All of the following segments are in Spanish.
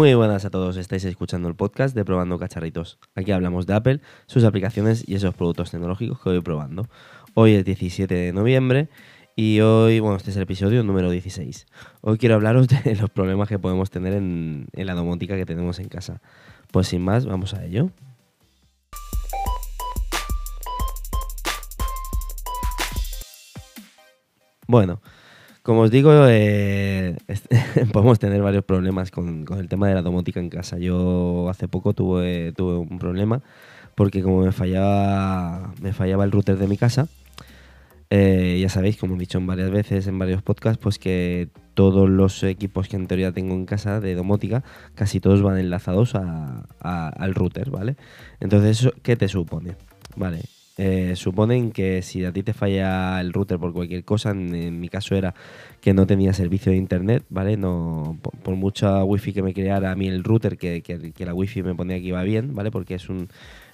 Muy buenas a todos, estáis escuchando el podcast de Probando Cacharritos. Aquí hablamos de Apple, sus aplicaciones y esos productos tecnológicos que voy probando. Hoy es 17 de noviembre y hoy, bueno, este es el episodio número 16. Hoy quiero hablaros de los problemas que podemos tener en, la domótica que tenemos en casa. Pues sin más, vamos a ello. Bueno, como os digo, eh, podemos tener varios problemas con, el tema de la domótica en casa. Yo hace poco tuve, tuve un problema porque como me fallaba, me fallaba el router de mi casa, eh, ya sabéis, como he dicho en varias veces en varios podcasts, pues que todos los equipos que en teoría tengo en casa de domótica, casi todos van enlazados al router, ¿vale? Entonces, ¿qué te supone? Vale, eh, suponen que si a ti te falla el router por cualquier cosa, en, mi caso era que no tenía servicio de internet, ¿vale? No, por, mucha wifi que me creara a mí el router, que, que, la wifi me ponía que iba bien, ¿vale? Porque es un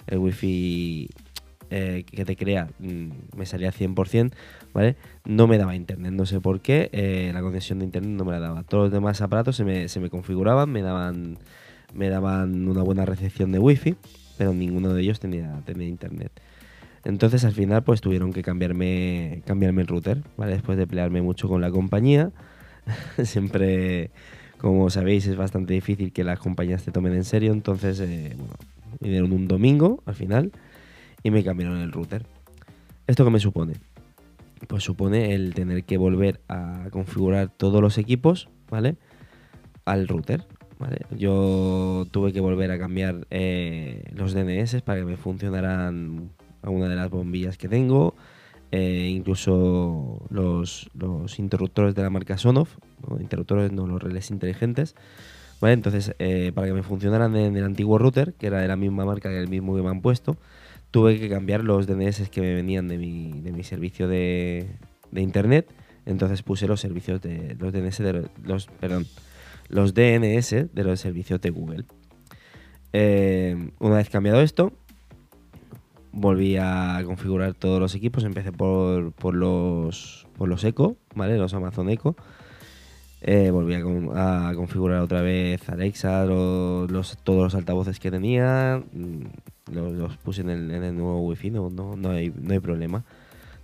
el wifi eh, que te crea, mm, me salía 100%, ¿vale? No me daba internet, no sé por qué, eh, la conexión de internet no me la daba. Todos los demás aparatos se me, se me configuraban, me daban, me daban una buena recepción de wifi, pero ninguno de ellos tenía, tenía internet. Entonces al final pues tuvieron que cambiarme, cambiarme el router, ¿vale? Después de pelearme mucho con la compañía. Siempre, como sabéis, es bastante difícil que las compañías te tomen en serio. Entonces, eh, bueno, me dieron un domingo al final y me cambiaron el router. ¿Esto qué me supone? Pues supone el tener que volver a configurar todos los equipos, ¿vale? Al router. ¿vale? Yo tuve que volver a cambiar eh, los DNS para que me funcionaran una de las bombillas que tengo, eh, incluso los, interruptores de la marca Sonoff, interruptores no, los relés inteligentes. ¿vale? Entonces, eh, para que me funcionaran en el antiguo router, que era de la misma marca que el mismo que me han puesto, tuve que cambiar los DNS que me venían de mi, de mi servicio de, de, internet. Entonces puse los servicios de los DNS de los, perdón, los DNS de los servicios de Google. Eh, una vez cambiado esto, volví a configurar todos los equipos. Empecé por, por los, por los Echo, ¿vale? Los Amazon Echo. Eh, volví a, configurar otra vez Alexa, los, todos los altavoces que tenía. Mm, los, puse en el, nuevo Wi-Fi, no, no, hay, no hay problema.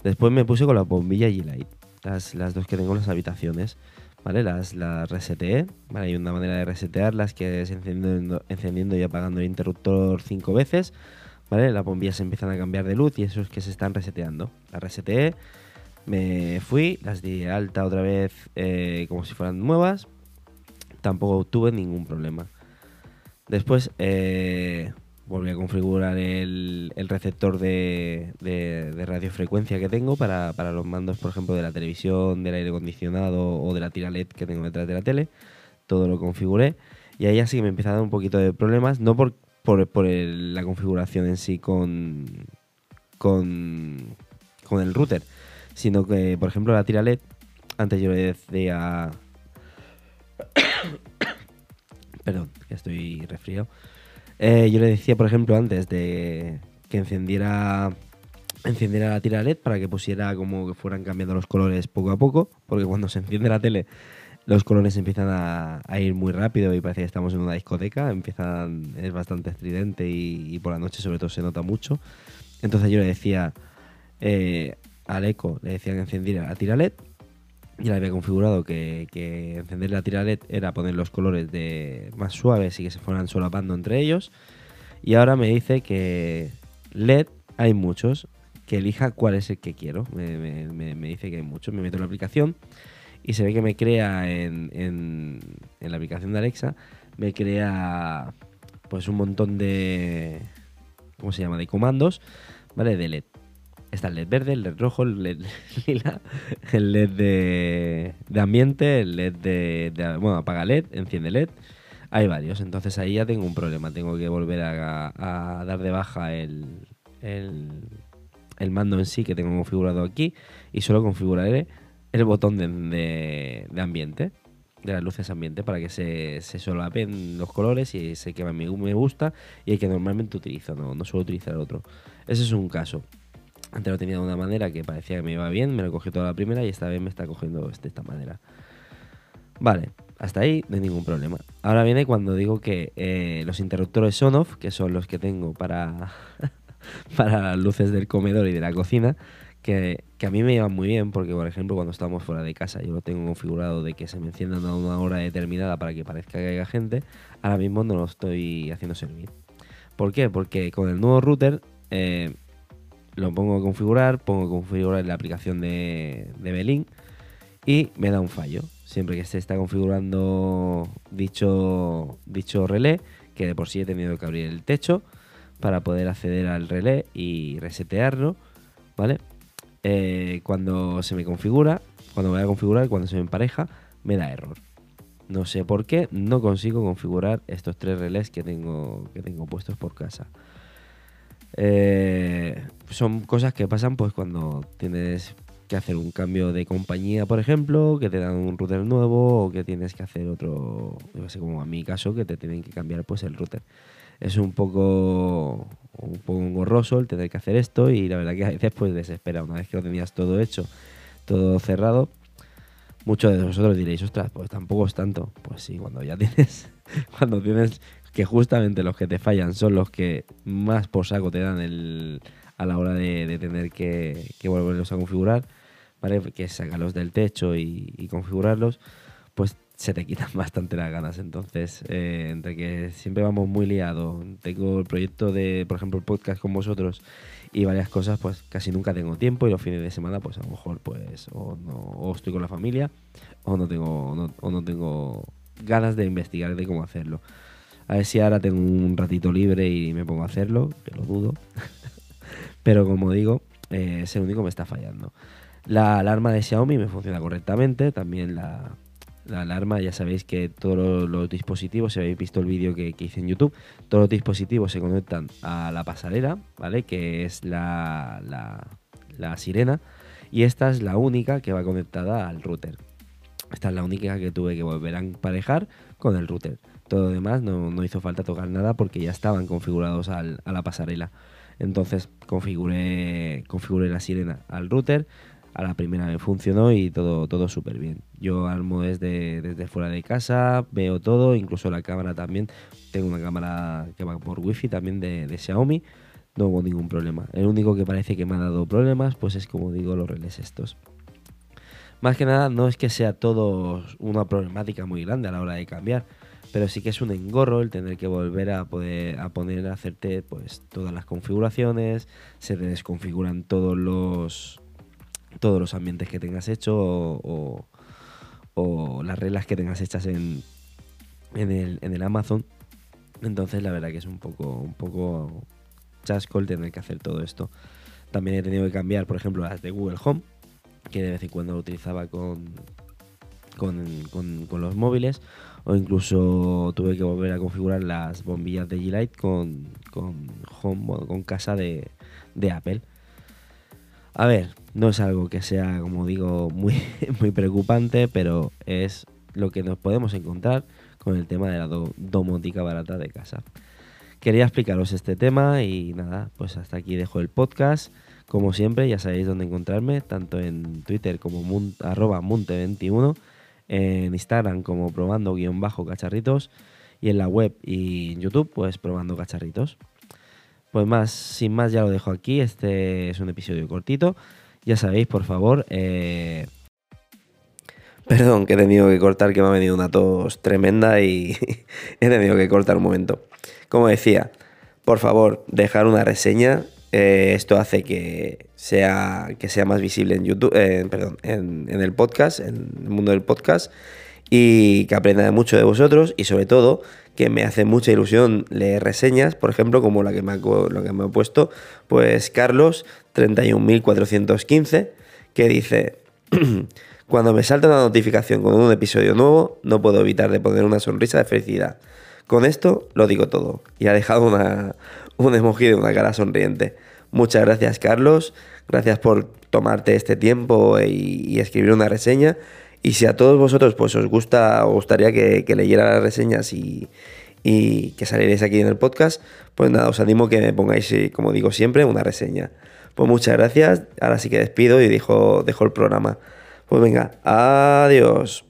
Después me puse con la bombilla G-Light, las, las dos que tengo en las habitaciones. ¿Vale? Las, las reseteé, ¿vale? Hay una manera de resetearlas que es encendiendo, encendiendo y apagando el interruptor cinco veces las bombillas empiezan a cambiar de luz y eso es que se están reseteando. Las reseteé, me fui, las di alta otra vez eh, como si fueran nuevas. Tampoco tuve ningún problema. Después eh, volví a configurar el, receptor de, radiofrecuencia que tengo para, para, los mandos, por ejemplo, de la televisión, del aire acondicionado o de la tira LED que tengo detrás de la tele. Todo lo configuré. Y ahí así que me empieza a dar un poquito de problemas, no por, por, por la configuración en sí con, con, con el router, sino que, por ejemplo, la tira LED, antes yo le decía... Perdón, que estoy resfriado. Eh, yo le decía, por ejemplo, antes de que encendiera encendiera la tira LED para que pusiera como que fueran cambiando los colores poco a poco, porque cuando se enciende la tele los colores empiezan a, ir muy rápido y parece que estamos en una discoteca, empiezan, es bastante estridente y, por la noche sobre todo se nota mucho. Entonces yo le decía eh, al eco, le decía que encendiera la tira LED, y le había configurado que, encender la tira LED era poner los colores de más suaves y que se fueran solapando entre ellos. Y ahora me dice que LED hay muchos, que elija cuál es el que quiero. Me, me dice que hay muchos, me meto en la aplicación y se ve que me crea en, en, la aplicación de Alexa, me crea pues un montón de, ¿cómo se llama? De comandos, ¿vale? De LED. Está el LED verde, el LED rojo, el LED lila, el LED de, de ambiente, el LED de, bueno, apaga LED, enciende LED. Hay varios, entonces ahí ya tengo un problema. Tengo que volver a, dar de baja el, el mando en sí que tengo configurado aquí y solo configuraré el botón de, ambiente, de las luces ambiente, para que se, se solapen los colores y se que me, me gusta y el que normalmente utilizo, no, no suelo utilizar otro. Ese es un caso. Antes lo tenía de una manera que parecía que me iba bien, me lo cogí toda la primera y esta vez me está cogiendo de esta manera. Vale, hasta ahí no hay ningún problema. Ahora viene cuando digo que eh, los interruptores son-off, que son los que tengo para, para las luces del comedor y de la cocina, que, a mí me llevan muy bien porque, por ejemplo, cuando estamos fuera de casa, yo lo tengo configurado de que se me enciendan a una hora determinada para que parezca que haya gente, ahora mismo no lo estoy haciendo servir. ¿Por qué? Porque con el nuevo router eh, lo pongo a configurar, pongo a configurar la aplicación de, de Belín y me da un fallo. Siempre que se está configurando dicho, dicho relé, que de por sí he tenido que abrir el techo para poder acceder al relé y resetearlo, ¿vale? Eh, cuando se me configura, cuando voy a configurar, cuando se me empareja, me da error. No sé por qué, no consigo configurar estos tres relés que tengo, que tengo puestos por casa. Eh, son cosas que pasan pues cuando tienes que hacer un cambio de compañía, por ejemplo, que te dan un router nuevo o que tienes que hacer otro, no sé, como a mi caso, que te tienen que cambiar pues el router. Es un poco un poco engorroso el tener que hacer esto y la verdad que a veces pues desespera. Una vez que lo tenías todo hecho, todo cerrado, muchos de vosotros diréis, ostras, pues tampoco es tanto. Pues sí, cuando ya tienes, cuando tienes que justamente los que te fallan son los que más por saco te dan el, a la hora de, tener que, volverlos a configurar, ¿vale? Que sacarlos del techo y, configurarlos, se te quitan bastante las ganas. Entonces, eh, entre que siempre vamos muy liados, tengo el proyecto de, por ejemplo, el podcast con vosotros y varias cosas, pues casi nunca tengo tiempo y los fines de semana, pues a lo mejor, pues, o, no, estoy con la familia o no tengo, o no tengo ganas de investigar de cómo hacerlo. A ver si ahora tengo un ratito libre y me pongo a hacerlo, que lo dudo. Pero como digo, eh, es el único me está fallando. La alarma de Xiaomi me funciona correctamente. También la, alarma, ya sabéis que todos los, dispositivos, si habéis visto el vídeo que, hice en YouTube, todos los dispositivos se conectan a la pasarela, ¿vale? Que es la, la sirena. Y esta es la única que va conectada al router. Esta es la única que tuve que volver a emparejar con el router. Todo lo demás no, hizo falta tocar nada porque ya estaban configurados a la pasarela. Entonces configuré, configuré la sirena al router. A la primera me funcionó y todo, todo súper bien. Yo armo desde, desde fuera de casa, veo todo, incluso la cámara también. Tengo una cámara que va por wifi también de, Xiaomi. No hubo ningún problema. El único que parece que me ha dado problemas, pues es como digo, los relés estos. Más que nada, no es que sea todo una problemática muy grande a la hora de cambiar pero sí que es un engorro el tener que volver a poder a poner a hacerte pues todas las configuraciones, se desconfiguran todos los todos los ambientes que tengas hecho o, las reglas que tengas hechas en, el, Amazon. Entonces la verdad que es un poco, un poco chasco el tener que hacer todo esto. También he tenido que cambiar, por ejemplo, las de Google Home, que de vez en cuando lo utilizaba con, con, con los móviles o incluso tuve que volver a configurar las bombillas de G-Lite con, con, home, con casa de, Apple. A ver, no es algo que sea, como digo, muy, muy preocupante, pero es lo que nos podemos encontrar con el tema de la domótica barata de casa. Quería explicaros este tema y nada, pues hasta aquí dejo el podcast. Como siempre, ya sabéis dónde encontrarme, tanto en Twitter como arroba monte21 en Instagram como probando guion bajo cacharritos y en la web y en YouTube pues probando cacharritos. Pues más, sin más ya lo dejo aquí, este es un episodio cortito. Ya sabéis, por favor, eh, Perdón, que he tenido que cortar, que me ha venido una tos tremenda y he tenido que cortar un momento. Como decía, por favor, dejar una reseña eh, esto hace que sea, que sea más visible en YouTube, perdón, en, el podcast, en el mundo del podcast, y que aprenda mucho de vosotros y sobre todo que me hace mucha ilusión leer reseñas, por ejemplo, como la que me ha, puesto, pues Carlos 31415, que dice, cuando me salta una notificación con un episodio nuevo, no puedo evitar de poner una sonrisa de felicidad. Con esto lo digo todo. Y ha dejado una, un emoji de una cara sonriente. Muchas gracias, Carlos. Gracias por tomarte este tiempo y, escribir una reseña. Y si a todos vosotros pues, os gusta o gustaría que, leyera las reseñas y, que salierais aquí en el podcast, pues nada, os animo que me pongáis, eh, como digo siempre, una reseña. Pues muchas gracias. Ahora sí que despido y dejo, dejo el programa. Pues venga, adiós.